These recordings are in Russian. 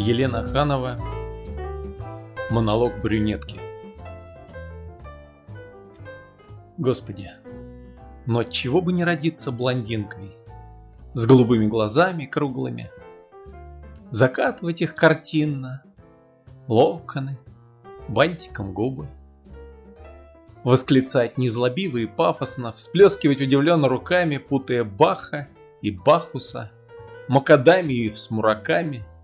Елена Ханова. Монолог брюнетки. Господи, но чего бы не родиться блондинкой? С голубыми глазами круглыми. Закатывать их картинно. Локоны, бантиком губы. Восклицать незлобиво и пафосно. Всплескивать удивленно руками, путая Баха и Бахуса. Макадамию с мураками –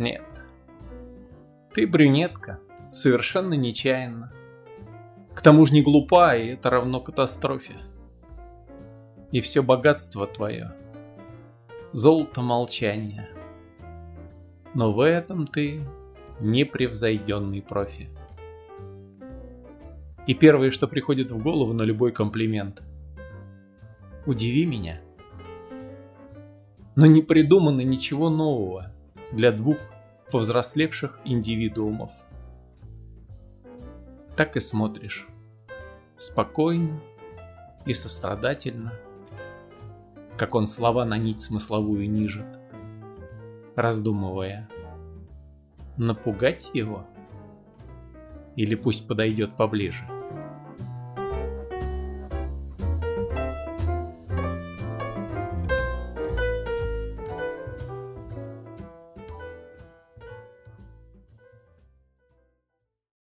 нет. Ты брюнетка, совершенно нечаянно. К тому же не глупа, и это равно катастрофе. И все богатство твое — золото молчания. Но в этом ты непревзойденный профи. И первое, что приходит в голову на любой комплимент — удиви меня. Но не придумано ничего нового для двух повзрослевших индивидуумов. Так и смотришь. Спокойно и сострадательно, как он слова на нить смысловую нижет, раздумывая, напугать его или пусть подойдет поближе.